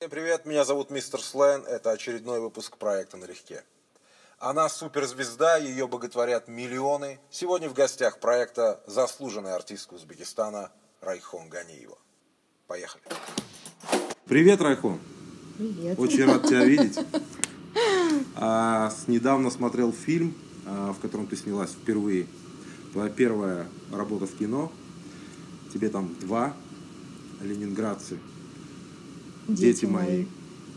Всем привет, меня зовут Мистер Слен, это очередной выпуск проекта «Налегке». Она суперзвезда, ее боготворят миллионы. Сегодня в гостях проекта заслуженная артистка Узбекистана Райхон Ганиева. Поехали. Привет, Райхон. Привет. Очень рад тебя видеть. А, недавно смотрел фильм, а, в котором ты снялась впервые. Твоя первая работа в кино. Тебе там два ленинградцы дети, мои.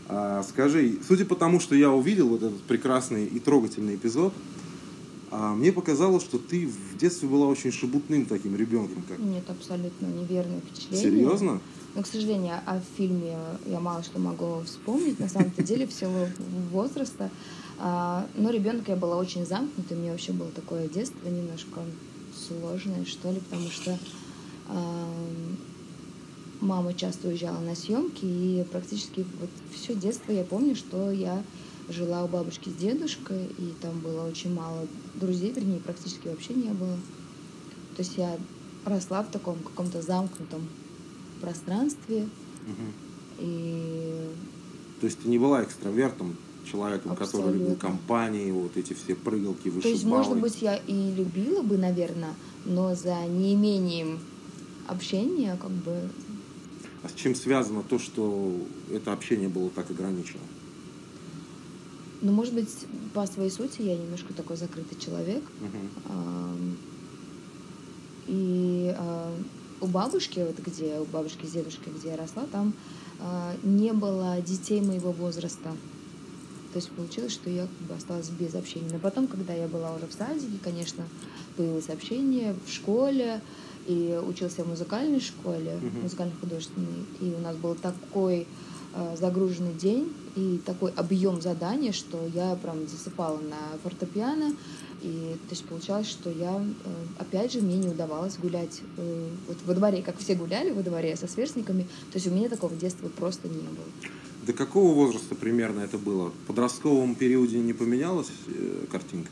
А, скажи, судя по тому, что я увидел вот этот прекрасный и трогательный эпизод, а, мне показалось, что ты в детстве была очень шебутным таким ребенком. Как... Нет, абсолютно неверное впечатление. Серьезно? Но, к сожалению, о фильме я мало что могу вспомнить, на самом-то деле, в силу возраста. А, но ребенок я была очень замкнутой, у меня вообще было такое детство немножко сложное, что ли, потому что мама часто уезжала на съемки, и практически вот все детство я помню, что я жила у бабушки с дедушкой, и там было очень мало друзей, вернее, практически вообще не было. То есть я росла в таком каком-то замкнутом пространстве. Угу. И... То есть ты не была экстравертом, человеком, Абсолютно. который любил компании, вот эти все прыгалки, вышибалы. То есть, может быть, я и любила бы, наверное, но за неимением общения как бы а с чем связано то, что это общение было так ограничено? Ну, может быть, по своей сути я немножко такой закрытый человек. Uh-huh. И а, у бабушки, вот где, у бабушки с дедушкой, где я росла, там а, не было детей моего возраста. То есть получилось, что я как бы осталась без общения. Но потом, когда я была уже в садике, конечно, появилось общение в школе, и учился в музыкальной школе, uh-huh. музыкально-художественной, и у нас был такой э, загруженный день и такой объем заданий, что я прям засыпала на фортепиано, и то есть получалось, что я, э, опять же, мне не удавалось гулять э, вот во дворе, как все гуляли во дворе со сверстниками, то есть у меня такого детства просто не было. До какого возраста примерно это было? В подростковом периоде не поменялась э, картинка?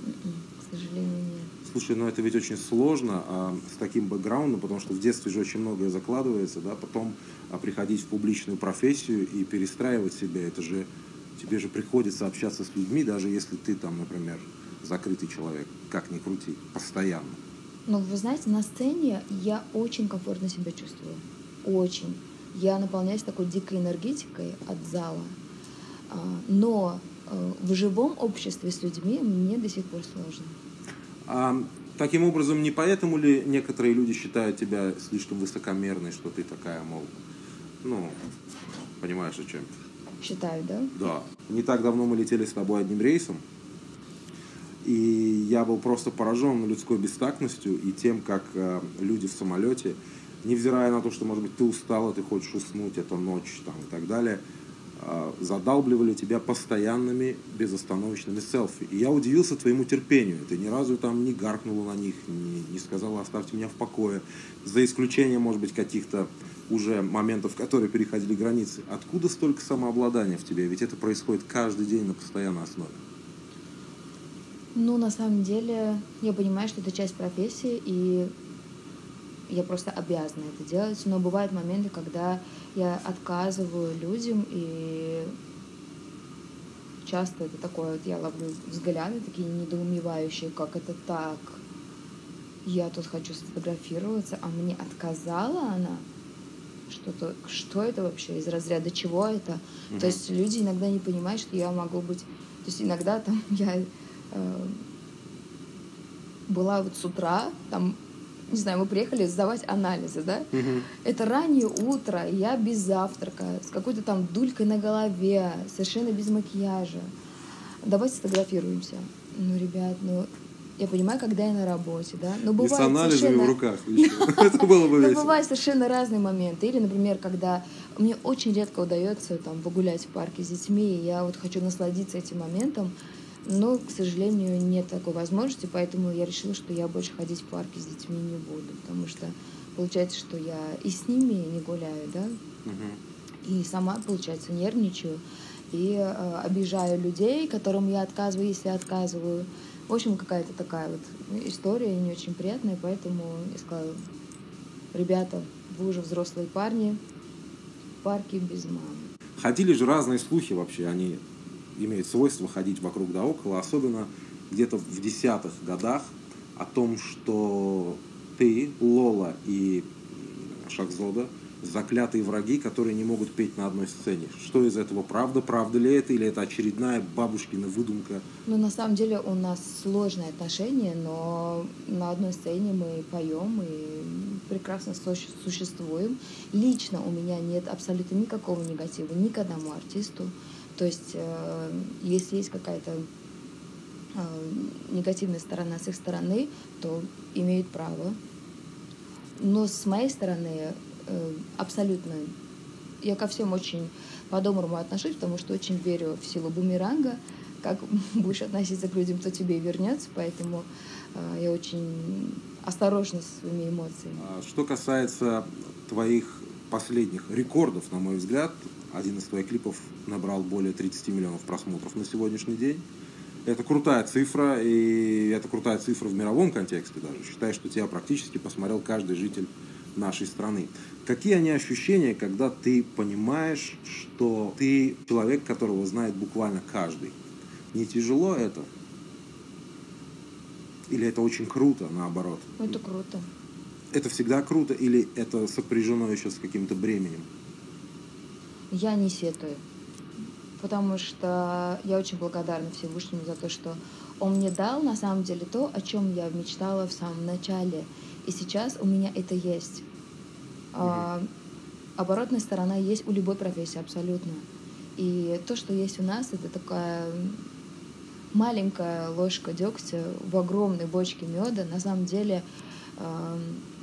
К сожалению, нет. Слушай, ну это ведь очень сложно а, с таким бэкграундом, потому что в детстве же очень многое закладывается, да, потом а, приходить в публичную профессию и перестраивать себя, это же тебе же приходится общаться с людьми, даже если ты там, например, закрытый человек, как ни крути, постоянно. Ну, вы знаете, на сцене я очень комфортно себя чувствую. Очень. Я наполняюсь такой дикой энергетикой от зала. А, но э, в живом обществе с людьми мне до сих пор сложно. А, таким образом, не поэтому ли некоторые люди считают тебя слишком высокомерной, что ты такая, мол, ну, понимаешь, о чем? Считают, да? Да. Не так давно мы летели с тобой одним рейсом, и я был просто поражен людской бестактностью и тем, как э, люди в самолете, невзирая на то, что, может быть, ты устала, ты хочешь уснуть, это ночь там, и так далее – а, задалбливали тебя постоянными безостановочными селфи. И я удивился твоему терпению. Ты ни разу там не гаркнула на них, не, не сказала «оставьте меня в покое». За исключением, может быть, каких-то уже моментов, которые переходили границы. Откуда столько самообладания в тебе? Ведь это происходит каждый день на постоянной основе. Ну, на самом деле, я понимаю, что это часть профессии, и я просто обязана это делать. Но бывают моменты, когда я отказываю людям, и часто это такое, вот я ловлю взгляды такие недоумевающие, как это так? Я тут хочу сфотографироваться, а мне отказала она? Что-то, что это вообще из разряда чего это? Mm-hmm. То есть люди иногда не понимают, что я могу быть... То есть иногда там я э, была вот с утра, там не знаю, мы приехали сдавать анализы, да? Угу. Это раннее утро, я без завтрака, с какой-то там дулькой на голове, совершенно без макияжа. Давайте сфотографируемся. Ну, ребят, ну, я понимаю, когда я на работе, да, но бывает И с анализами совершенно... в руках Это было бы весело. бывают совершенно разные моменты. Или, например, когда мне очень редко удается там погулять в парке с детьми, и я вот хочу насладиться этим моментом, но, к сожалению, нет такой возможности, поэтому я решила, что я больше ходить в парке с детьми не буду, потому что получается, что я и с ними не гуляю, да, угу. и сама, получается, нервничаю и э, обижаю людей, которым я отказываю, если отказываю. В общем, какая-то такая вот история не очень приятная, поэтому я сказала, ребята, вы уже взрослые парни, в парке без мамы. Ходили же разные слухи вообще, они имеют свойство ходить вокруг да около, особенно где-то в десятых годах о том, что ты, Лола и Шахзода – заклятые враги, которые не могут петь на одной сцене. Что из этого правда? Правда ли это? Или это очередная бабушкина выдумка? Ну, на самом деле у нас сложные отношения, но на одной сцене мы поем и прекрасно существуем. Лично у меня нет абсолютно никакого негатива ни к одному артисту. То есть, э, если есть какая-то э, негативная сторона с их стороны, то имеют право. Но с моей стороны Э, абсолютно. Я ко всем очень по-доброму отношусь, потому что очень верю в силу бумеранга. Как будешь относиться к людям, то тебе вернется. Поэтому я очень осторожна со своими эмоциями. А что касается твоих последних рекордов, на мой взгляд, один из твоих клипов набрал более 30 миллионов просмотров на сегодняшний день. Это крутая цифра, и это крутая цифра в мировом контексте даже. Считай, что тебя практически посмотрел каждый житель нашей страны. Какие они ощущения, когда ты понимаешь, что ты человек, которого знает буквально каждый? Не тяжело это? Или это очень круто, наоборот? Это круто. Это всегда круто или это сопряжено еще с каким-то бременем? Я не сетую. Потому что я очень благодарна Всевышнему за то, что он мне дал на самом деле то, о чем я мечтала в самом начале. И сейчас у меня это есть. А, оборотная сторона есть у любой профессии абсолютно. И то, что есть у нас, это такая маленькая ложка дегтя в огромной бочке меда. На самом деле, э,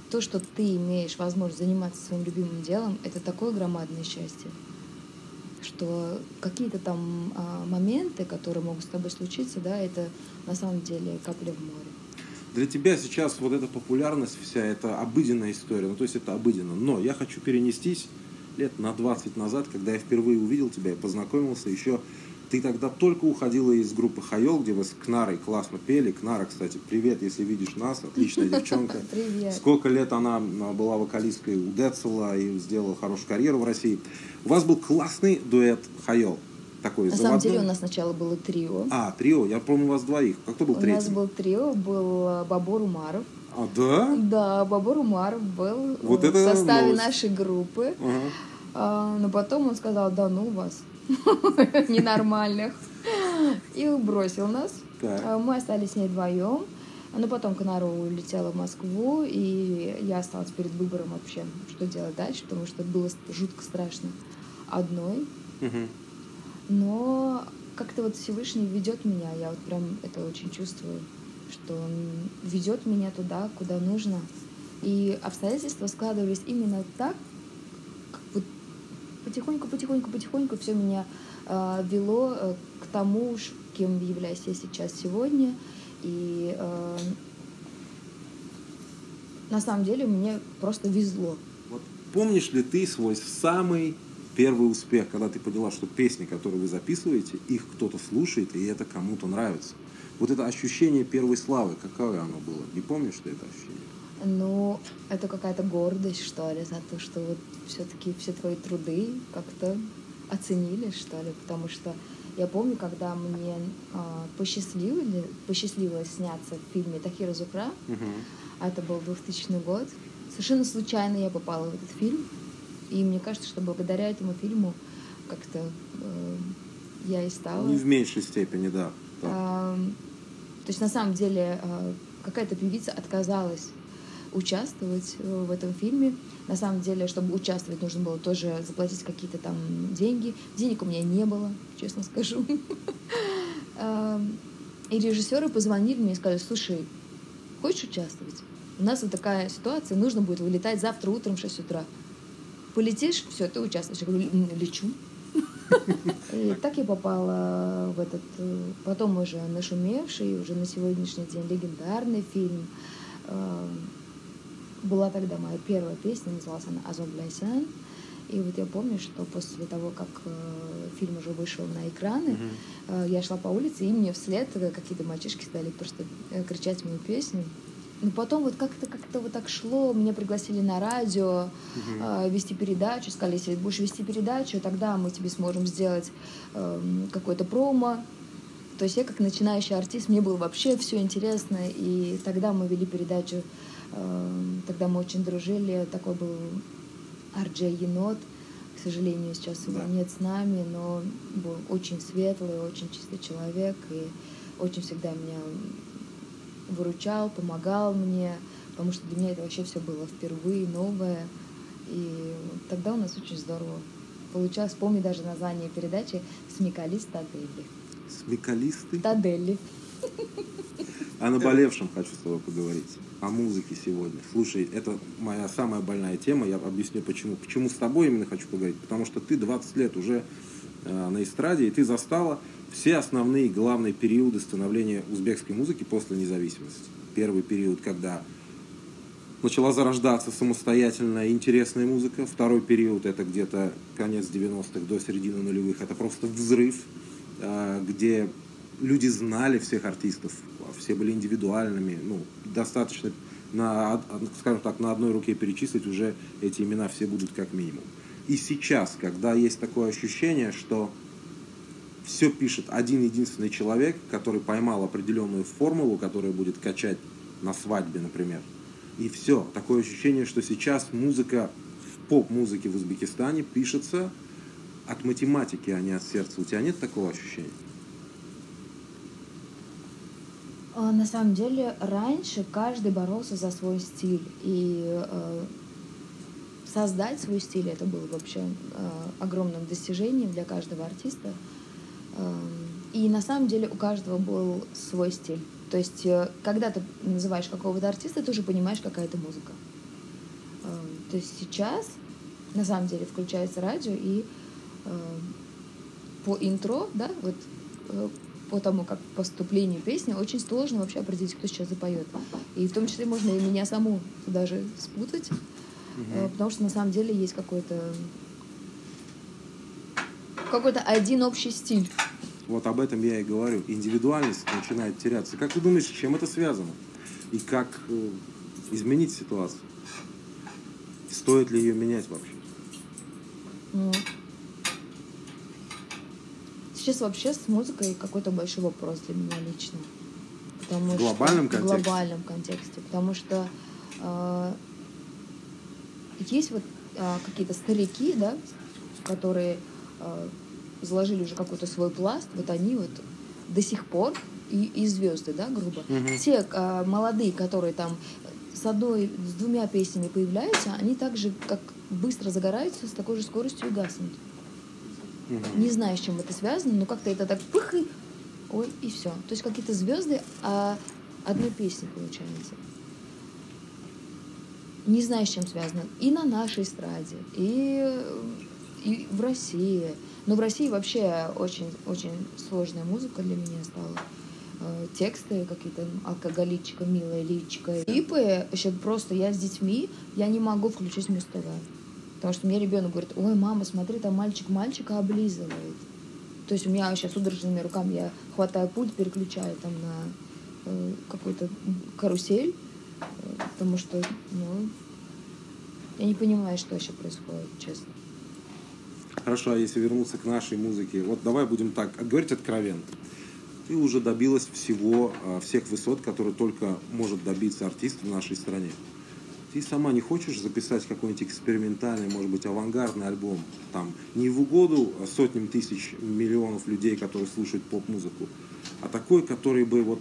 то, что ты имеешь возможность заниматься своим любимым делом, это такое громадное счастье, что какие-то там э, моменты, которые могут с тобой случиться, да, это на самом деле капля в море для тебя сейчас вот эта популярность вся, это обыденная история, ну то есть это обыденно. Но я хочу перенестись лет на 20 назад, когда я впервые увидел тебя и познакомился, еще ты тогда только уходила из группы Хайол, где вы с Кнарой классно пели. Кнара, кстати, привет, если видишь нас, отличная девчонка. Привет. Сколько лет она была вокалисткой у Децела и сделала хорошую карьеру в России. У вас был классный дуэт Хайол такой На самом деле у нас сначала было трио. А, трио. Я помню у вас двоих. А кто был у третий? У нас был трио, был э, Бабор Умаров. А, да? Да, Бабор Умаров был вот в это составе новость. нашей группы. Ага. А, но потом он сказал, да ну вас, ненормальных. И бросил нас. А, мы остались с ней вдвоем. Но потом Канару улетела в Москву, и я осталась перед выбором вообще, что делать дальше, потому что было жутко страшно одной. Но как-то вот Всевышний ведет меня, я вот прям это очень чувствую, что он ведет меня туда, куда нужно. И обстоятельства складывались именно так, потихоньку, потихоньку, потихоньку все меня э, вело э, к тому, кем являюсь я сейчас сегодня. И э, на самом деле мне просто везло. Вот помнишь ли ты свой самый первый успех, когда ты поняла, что песни, которые вы записываете, их кто-то слушает, и это кому-то нравится. Вот это ощущение первой славы, какое оно было? Не помнишь ты это ощущение? Ну, это какая-то гордость, что ли, за то, что вот все-таки все твои труды как-то оценили, что ли, потому что я помню, когда мне э, посчастливилось, посчастливилось сняться в фильме «Тахира Зукра», угу. а это был 2000 год, совершенно случайно я попала в этот фильм, и мне кажется, что благодаря этому фильму как-то э, я и стала... Не в меньшей степени, да. да. Э, то есть на самом деле э, какая-то певица отказалась участвовать э, в этом фильме. На самом деле, чтобы участвовать, нужно было тоже заплатить какие-то там деньги. Денег у меня не было, честно скажу. Эм, и режиссеры позвонили мне и сказали, слушай, хочешь участвовать? У нас вот такая ситуация, нужно будет вылетать завтра утром в 6 утра полетишь, все, ты участвуешь. Я говорю, лечу. И так я попала в этот, э, потом уже нашумевший, уже на сегодняшний день легендарный фильм. Э, была тогда моя первая песня, называлась она «Азон Бляйсян». И вот я помню, что после того, как э, фильм уже вышел на экраны, mm-hmm. я шла по улице, и мне вслед какие-то мальчишки стали просто кричать мою песню. ну, потом вот как-то как-то вот так шло, меня пригласили на радио э, вести передачу, сказали, если будешь вести передачу, тогда мы тебе сможем сделать э, какое-то промо. То есть я как начинающий артист, мне было вообще все интересно, и тогда мы вели передачу, э, тогда мы очень дружили, такой был Арджей Енот, к сожалению, сейчас его Да. нет с нами, но был очень светлый, очень чистый человек, и очень всегда меня выручал, помогал мне, потому что для меня это вообще все было впервые, новое. И тогда у нас очень здорово получалось. Помню даже название передачи «Смекалист Таделли». Смекалисты. Таделли. О наболевшем хочу с тобой поговорить. О музыке сегодня. Слушай, это моя самая больная тема. Я объясню почему. Почему с тобой именно хочу поговорить? Потому что ты 20 лет уже э, на эстраде, и ты застала все основные главные периоды становления узбекской музыки после независимости. Первый период, когда начала зарождаться самостоятельная интересная музыка. Второй период это где-то конец 90-х до середины нулевых. Это просто взрыв, э, где люди знали всех артистов, все были индивидуальными. Ну, достаточно, на, од- скажем так, на одной руке перечислить уже эти имена все будут как минимум. И сейчас, когда есть такое ощущение, что все пишет один единственный человек, который поймал определенную формулу, которая будет качать на свадьбе, например. И все. Такое ощущение, что сейчас музыка, поп-музыки в Узбекистане пишется от математики, а не от сердца. У тебя нет такого ощущения? А, На самом деле, раньше каждый боролся за свой стиль. И э, создать свой стиль это было вообще э, огромным достижением для каждого артиста. Эм, И на самом деле у каждого был свой стиль. То есть, э, когда ты называешь какого-то артиста, ты уже понимаешь, какая это музыка. Эм, То есть сейчас, на самом деле, включается радио, и эм, по интро, да, вот по тому, как по поступлению песни, очень сложно вообще определить, кто сейчас запоет. И в том числе можно и меня саму даже спутать, э, потому что на самом деле есть какой-то какой-то один общий стиль. Вот об этом я и говорю. Индивидуальность начинает теряться. Как ты думаешь, с чем это связано? И как э, изменить ситуацию? Стоит ли ее менять вообще? Ну, Сейчас вообще с музыкой какой-то большой вопрос для меня лично. Потому В глобальном что, контексте? В глобальном контексте. Потому что э, есть вот э, какие-то старики, да, которые э, заложили уже какой-то свой пласт, вот они вот до сих пор и, и звезды, да, грубо. Мгм. Те э, молодые, которые там с одной, с двумя песнями появляются, они так же, как быстро загораются, с такой же скоростью и гаснут. Не знаю, с чем это связано, но как-то это так пых и ой, и все. То есть какие-то звезды а одной песни получается. Не знаю, с чем связано. И на нашей эстраде, и, и в России. Но в России вообще очень, очень сложная музыка для меня стала. Э, Тексты какие-то алкоголичка, милая личка. Клипы, еще просто я с детьми, я не могу включить Муз ТВ. Потому что мне ребенок говорит, ой, мама, смотри, там мальчик мальчика облизывает. То есть у меня сейчас судорожными руками я хватаю пульт, переключаю там на э, какую-то карусель, э, потому что, ну, я не понимаю, что еще происходит, честно. Хорошо, а если вернуться к нашей музыке, вот давай будем так, говорить откровенно. Ты уже добилась всего, а, всех высот, которые только может добиться артист в нашей стране. Ты сама не хочешь записать какой-нибудь экспериментальный, может быть, авангардный альбом? Там не в угоду сотням тысяч миллионов людей, которые слушают поп-музыку, а такой, который бы вот,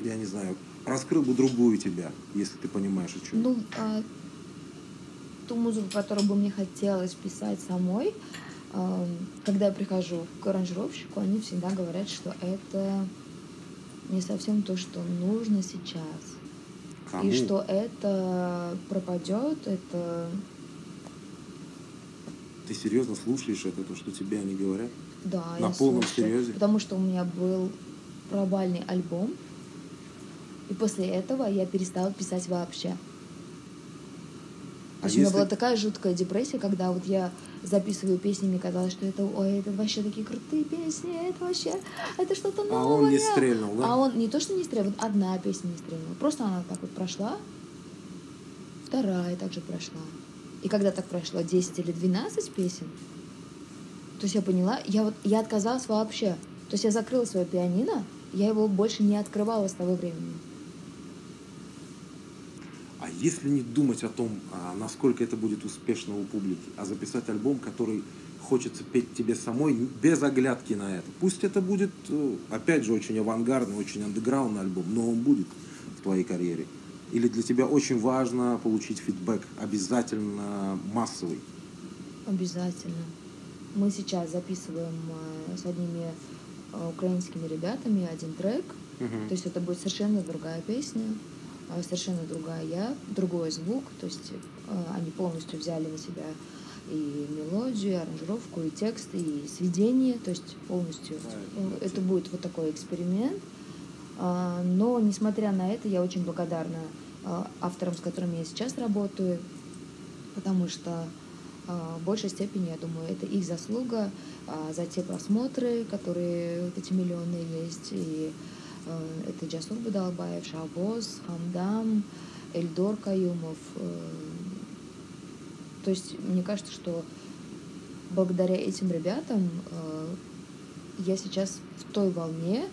я не знаю, раскрыл бы другую тебя, если ты понимаешь, о чем. Ну, а, ту музыку, которую бы мне хотелось писать самой, а, когда я прихожу к аранжировщику, они всегда говорят, что это не совсем то, что нужно сейчас. Кому? И что это пропадет, это Ты серьезно слушаешь это, то, что тебе они говорят? да, На я полном слушаю. серьезе? Потому что у меня был провальный альбом, и после этого я перестала писать вообще. То есть у меня была такая жуткая депрессия, когда вот я записываю песни, мне казалось, что это, ой, это вообще такие крутые песни, это вообще, это что-то новое. А он не стрельнул, да? А он не то, что не стрельнул, вот одна песня не стрельнула. Просто она так вот прошла, вторая также прошла. И когда так прошло 10 или 12 песен, то есть я поняла, я вот я отказалась вообще. То есть я закрыла свое пианино, я его больше не открывала с того времени. А если не думать о том, а, насколько это будет успешно у публики, а записать альбом, который хочется петь тебе самой, без оглядки на это. Пусть это будет, э, опять же, очень авангардный, очень андеграундный альбом, но он будет в твоей карьере. Или для тебя очень важно получить фидбэк, обязательно массовый? Обязательно. Мы сейчас записываем э, с одними э, украинскими ребятами один трек. Угу. То есть это будет совершенно другая песня, совершенно другая я, другой звук. То есть они полностью взяли на себя и мелодию, и аранжировку, и текст, и сведение. То есть полностью это будет вот такой эксперимент. А, но, несмотря на это, я очень благодарна а, авторам, с которыми я сейчас работаю, потому что а, в большей степени, я думаю, это их заслуга за те просмотры, которые вот эти миллионы есть. И это Джасур Бадалбаев, Шабоз, Хамдам, Эльдор Каюмов. Э. То есть мне кажется, что благодаря этим ребятам э, я сейчас в той волне,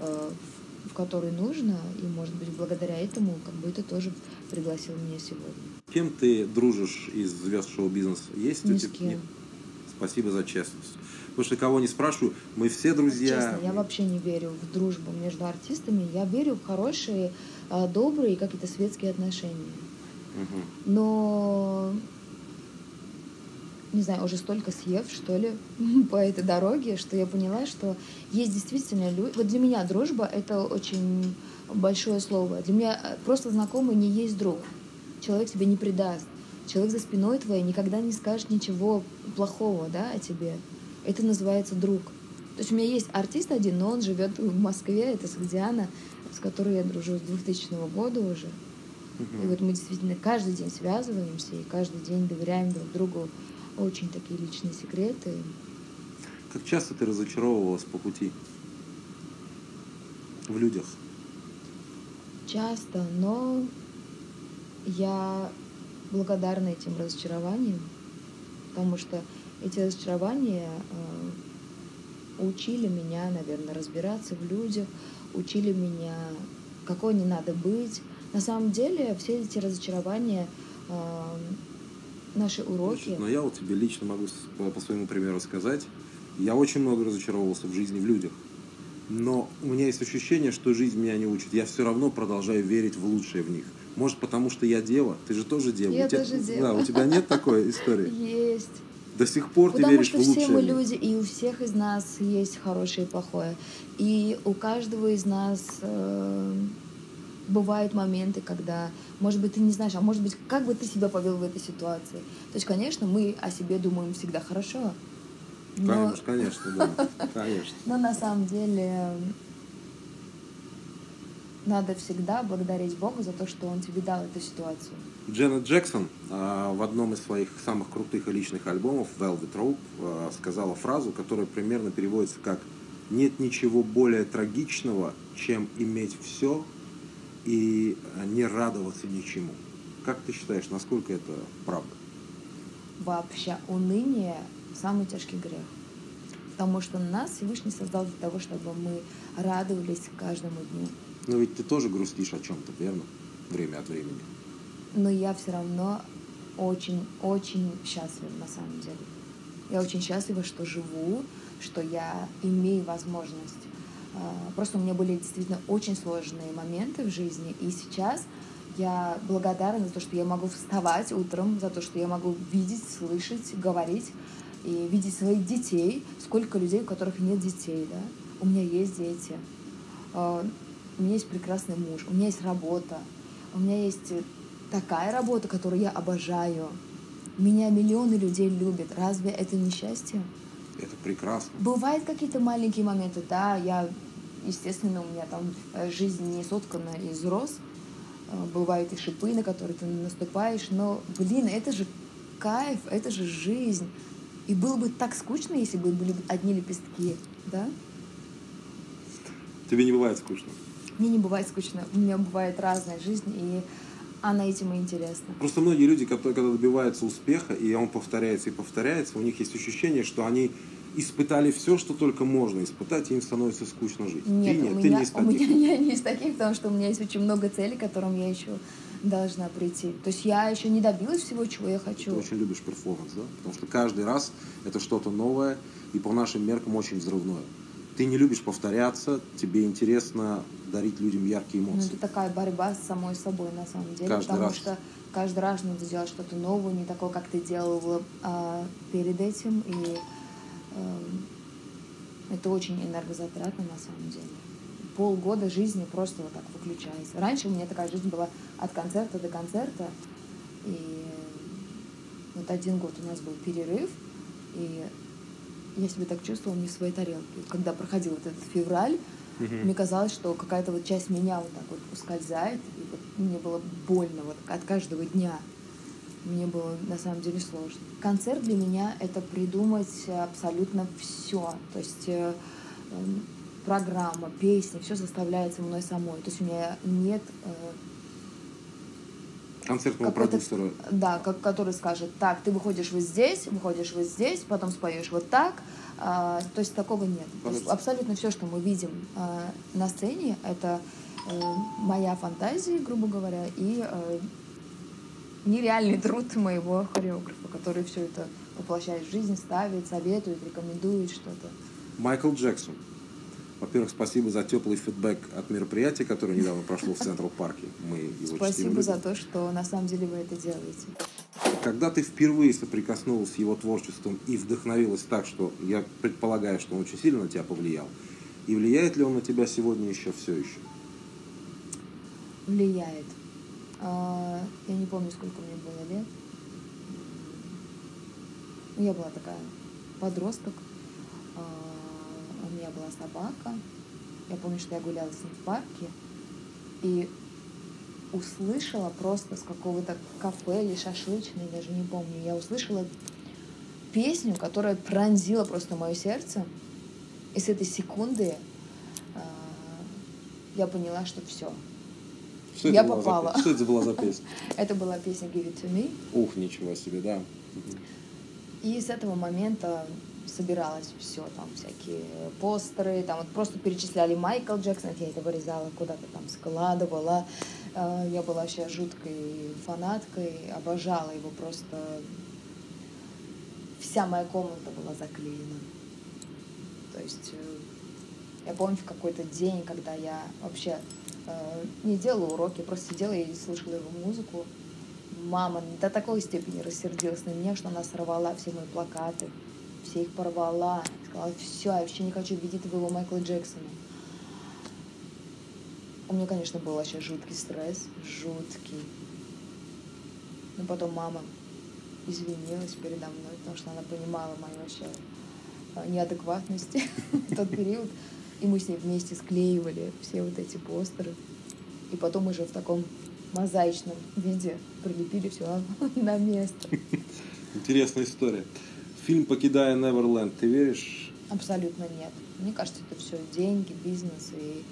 э, в которой нужно, и, может быть, благодаря этому, как бы, это тоже пригласил меня сегодня. Кем ты дружишь из звезд шоу-бизнеса? Есть Ни у тебя? Нет. Спасибо за честность. Потому что кого не спрашиваю, мы все друзья. Честно, я вообще не верю в дружбу между артистами. Я верю в хорошие, а, добрые какие-то светские отношения. Угу. Но не знаю, уже столько съев, что ли, по этой дороге, что я поняла, что есть действительно люди... Вот для меня дружба — это очень большое слово. Для меня э, просто знакомый не есть друг. Человек тебе не предаст. Человек за спиной твоей никогда не скажет ничего плохого да, о тебе. Это называется друг. То есть у меня есть артист один, но он живет в Москве, это Сагдиана, с которой я дружу с 2000 года уже. И вот мы действительно каждый день связываемся и каждый день доверяем друг другу очень такие личные секреты. Как часто ты разочаровывалась по пути в людях? Часто, но я благодарна этим разочарованиям, потому что эти разочарования э, учили меня, наверное, разбираться в людях, учили меня, какой не надо быть. На самом деле все эти разочарования э, наши уроки. Но я вот тебе лично могу по, по своему примеру сказать, я очень много разочаровывался в жизни, в людях. Но у меня есть ощущение, что жизнь меня не учит. Я все равно продолжаю верить в лучшее в них. Может, потому что я дева? Ты же тоже дева. Я у тебя, тоже дева. Да, у тебя нет такой истории? Есть. До сих пор Потому ты веришь в лучшее. Потому что все мы люди, и у всех из нас есть хорошее и плохое. И у каждого из нас э, бывают моменты, когда, может быть, ты не знаешь, а может быть, как бы ты себя повел в этой ситуации. То есть, конечно, мы о себе думаем всегда хорошо. Но... Конечно, конечно, да. Конечно. Но на самом деле надо всегда благодарить Бога за то, что Он тебе дал эту ситуацию. Дженнет Джексон э, в одном из своих самых крутых и личных альбомов Velvet Rope э, сказала фразу, которая примерно переводится как «Нет ничего более трагичного, чем иметь все, и не радоваться ничему. Как ты считаешь, насколько это правда? Вообще уныние – самый тяжкий грех. Потому что нас Всевышний создал для того, чтобы мы радовались каждому дню. Но ведь ты тоже грустишь о чем-то, верно? Время от времени. Но я все равно очень-очень счастлива на самом деле. Я очень счастлива, что живу, что я имею возможность а, просто у меня были действительно очень сложные моменты в жизни, и сейчас я благодарна за то, что я могу вставать утром, за то, что я могу видеть, слышать, говорить и видеть своих детей. Сколько людей, у которых нет детей, да? У меня есть дети. У меня есть прекрасный муж, у меня есть работа, у меня есть такая работа, которую я обожаю. Меня миллионы людей любят. Разве это не счастье? Это прекрасно. Бывают какие-то маленькие моменты, да, я, естественно, у меня там э, жизнь не соткана из роз, э, бывают и шипы, на которые ты наступаешь, но, блин, это же кайф, это же жизнь. И было бы так скучно, если бы были одни лепестки, да? Тебе не бывает скучно? Мне не бывает скучно. У меня бывает разная жизнь, и она этим и интересна. Просто многие люди, которые когда добиваются успеха, и он повторяется и повторяется, у них есть ощущение, что они испытали все, что только можно испытать, и им становится скучно жить. Нет, ты нет, у, ты меня, не из у таких. меня я не из таких, потому что у меня есть очень много целей, к которым я еще должна прийти. То есть я еще не добилась всего, чего я Ты хочу. очень любишь перформанс, да? Потому что каждый раз это что-то новое и по нашим меркам очень взрывное. Ты не любишь повторяться, тебе интересно дарить людям яркие Ну, эмоции. это такая борьба с самой собой, на самом деле. Каждый потому раз. что каждый раз надо делать что-то новое, не такое, как ты делал а, перед этим. И эм, это очень энергозатратно, на самом деле. Полгода жизни просто вот так выключается. Раньше у меня такая жизнь была от концерта до концерта. И вот один год у нас был перерыв, и я себя так чувствовала не в своей тарелке. Когда проходил вот этот февраль, Мгм. мне казалось, что какая-то вот часть меня вот так вот ускользает, и вот мне было больно вот от каждого дня. Мне было на самом деле сложно. Концерт для меня это придумать абсолютно все. То есть э, эм, программа, песни, все составляется мной самой. То есть у меня нет э, Концертного продюсера. Да, как, который скажет, так, ты выходишь вот здесь, выходишь вот здесь, потом споешь вот так. А, то есть такого нет. То есть абсолютно все, что мы видим а, на сцене, это э, моя фантазия, грубо говоря, и э, нереальный труд моего хореографа, который все это воплощает в жизнь, ставит, советует, рекомендует что-то. Майкл Джексон. Во-первых, спасибо за теплый фидбэк от мероприятия, которое недавно прошло в Централ Парке. Мы его Спасибо за то, что на самом деле вы это делаете. Когда ты впервые соприкоснулась с его творчеством и вдохновилась так, что я предполагаю, что он очень сильно на тебя повлиял, и влияет ли он на тебя сегодня еще все еще? влияет. А, Я не помню, сколько мне было лет. Я была такая подросток. У меня была собака. Я помню, что я гуляла с ней в парке. И услышала просто с какого-то кафе или шашлычной, даже не помню. Я услышала песню, которая пронзила просто мое сердце. И с этой секунды а, я поняла, что все. Что Я за попала. песня? Что это была за песня? Это была песня Give It To Me. Ух, ничего себе, да. И с этого момента собиралось все, там всякие постеры, там вот просто перечисляли Майкл Джексон, я это вырезала, куда-то там складывала. Э, Я была вообще жуткой фанаткой, обожала его просто. Вся моя комната была заклеена. То есть э, я помню в какой-то день, когда я вообще э, не делала уроки, просто сидела и слушала его музыку. Мама до такой степени рассердилась на меня, что она сорвала все мои плакаты, все их порвала. Сказала, все, я вообще не хочу видеть твоего Майкла Джексона. У меня, конечно, был вообще жуткий стресс, жуткий. Но потом мама извинилась передо мной, потому что она понимала мою вообще э, неадекватность в тот период. И мы с ней вместе склеивали все вот эти постеры. И потом уже в таком мозаичном виде прилепили все на место. Интересная история. Фильм «Покидая Неверленд», ты веришь? Абсолютно нет. Мне кажется, это все деньги, бизнес. И...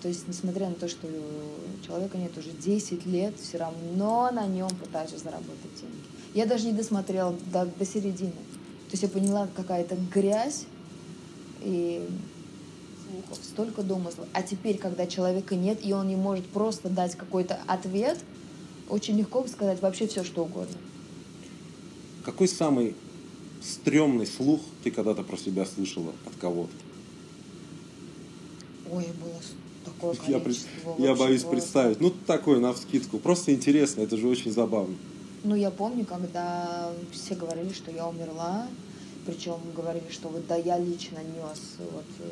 То есть, несмотря на то, что у человека нет уже 10 лет, все равно на нем пытаются заработать деньги. Я даже не досмотрела до, до середины. То есть я поняла, какая-то грязь и слухов, столько домыслов. А теперь, когда человека нет, и он не может просто дать какой-то ответ, очень легко сказать вообще все, что угодно. Какой самый стрёмный слух ты когда-то про себя слышала от кого-то? Ой, было такое Я, количество. я боюсь просто. представить. Ну, такое, на вскидку. Просто интересно, это же очень забавно. Ну, я помню, когда все говорили, что я умерла, причем говорили, что вот да, я лично нес вот э,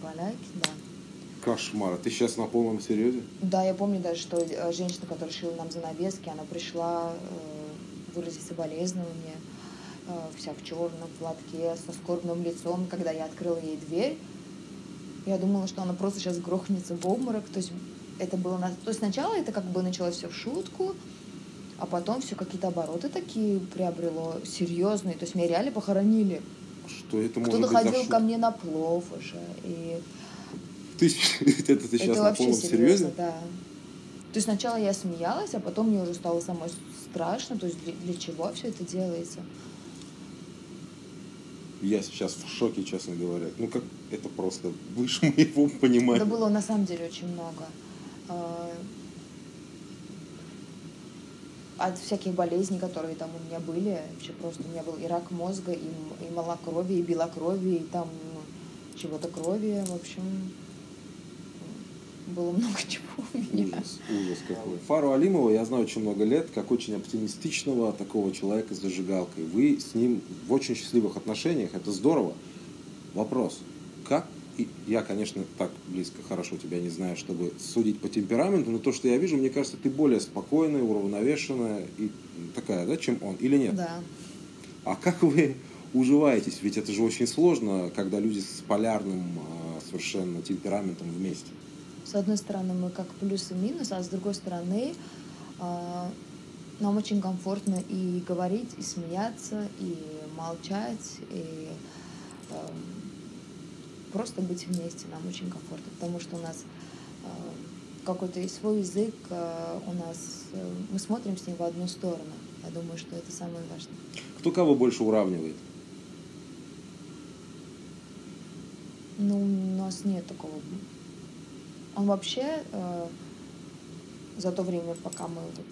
поляки, да. Кошмар. А Ты сейчас на полном серьезе? Да, я помню даже, что э, женщина, которая шила нам занавески, она пришла э, выразить соболезнования, вся в черном платке, со скорбным лицом. Когда я открыла ей дверь, я думала, что она просто сейчас грохнется в обморок. То есть это было... На... То есть сначала это как бы началось все в шутку, а потом все какие-то обороты такие приобрело серьезные. То есть меня реально похоронили. Что это может Кто-то быть ходил ко мне на плов уже. И Ты, это ты сейчас это на полном серьезно, серьезе? да. То есть сначала я смеялась, а потом мне уже стало самой страшно. То есть для, для чего все это делается? Я сейчас в шоке, честно говоря. Ну как это просто выше моего понимания. Да было на самом деле очень много. А, От всяких болезней, которые там у меня были, вообще просто у меня был и рак мозга, и, и малокровие, и белокровие, и там ну, чего-то крови, в общем, было много чего у меня. Ужас, ужас какой. Фару Алимова я знаю очень много лет, как очень оптимистичного такого человека с зажигалкой. Вы с ним в очень счастливых отношениях, это здорово. Вопрос, как, и я, конечно, так близко, хорошо тебя не знаю, чтобы судить по темпераменту, но то, что я вижу, мне кажется, ты более спокойная, уравновешенная и такая, да, чем он, или нет? Да. А как вы уживаетесь? Ведь это же очень сложно, когда люди с полярным а, совершенно темпераментом вместе. С одной стороны, мы как плюс и минус, а с другой стороны, а, нам очень комфортно и говорить, и смеяться, и молчать, и эм, просто быть вместе нам очень комфортно, потому что у нас э, какой-то есть свой язык, э, у нас э, мы смотрим с ним в одну сторону. Я думаю, что это самое важное. Кто кого больше уравнивает? Ну, у нас нет такого. Он вообще э, за то время, пока мы вот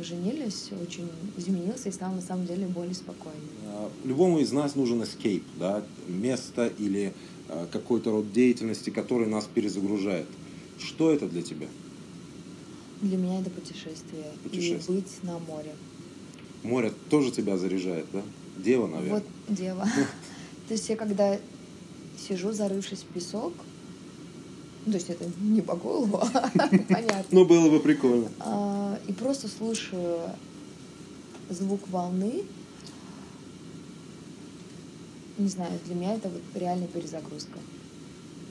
поженились, очень изменился и стал на самом деле более спокойным. А, Любому из нас нужен escape, да, место или а, какой-то род деятельности, который нас перезагружает. Что это для тебя? Для меня это путешествие. Путешествие. И быть на море. Море тоже тебя заряжает, да? Дева, наверное. Вот дело. То есть я когда сижу, зарывшись в песок, то есть это не по голову, а понятно. Ну, было бы прикольно. А, И просто слушаю звук волны. Не знаю, для меня это вот реальная перезагрузка.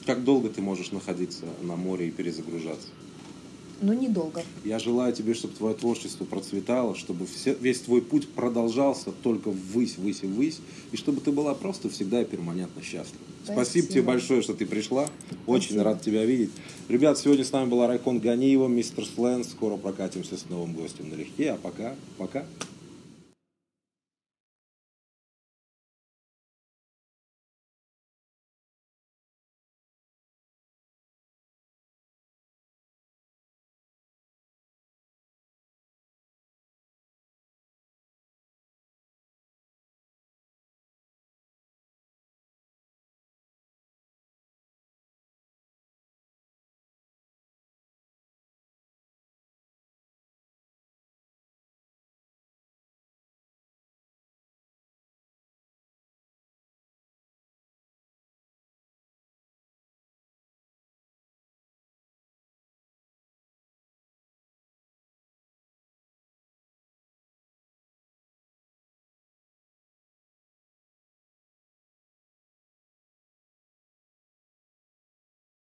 Как долго ты можешь находиться на море и перезагружаться? Ну, недолго. Я желаю тебе, чтобы твое творчество процветало, чтобы все, весь твой путь продолжался только ввысь, ввысь и ввысь, и чтобы ты была просто всегда и перманентно счастлива. Спасибо, Спасибо. тебе большое, что ты пришла. Очень Спасибо. рад тебя видеть. Ребят, сегодня с нами была Райкон Ганиева, мистер Слен. Скоро прокатимся с новым гостем налегке. А пока, пока.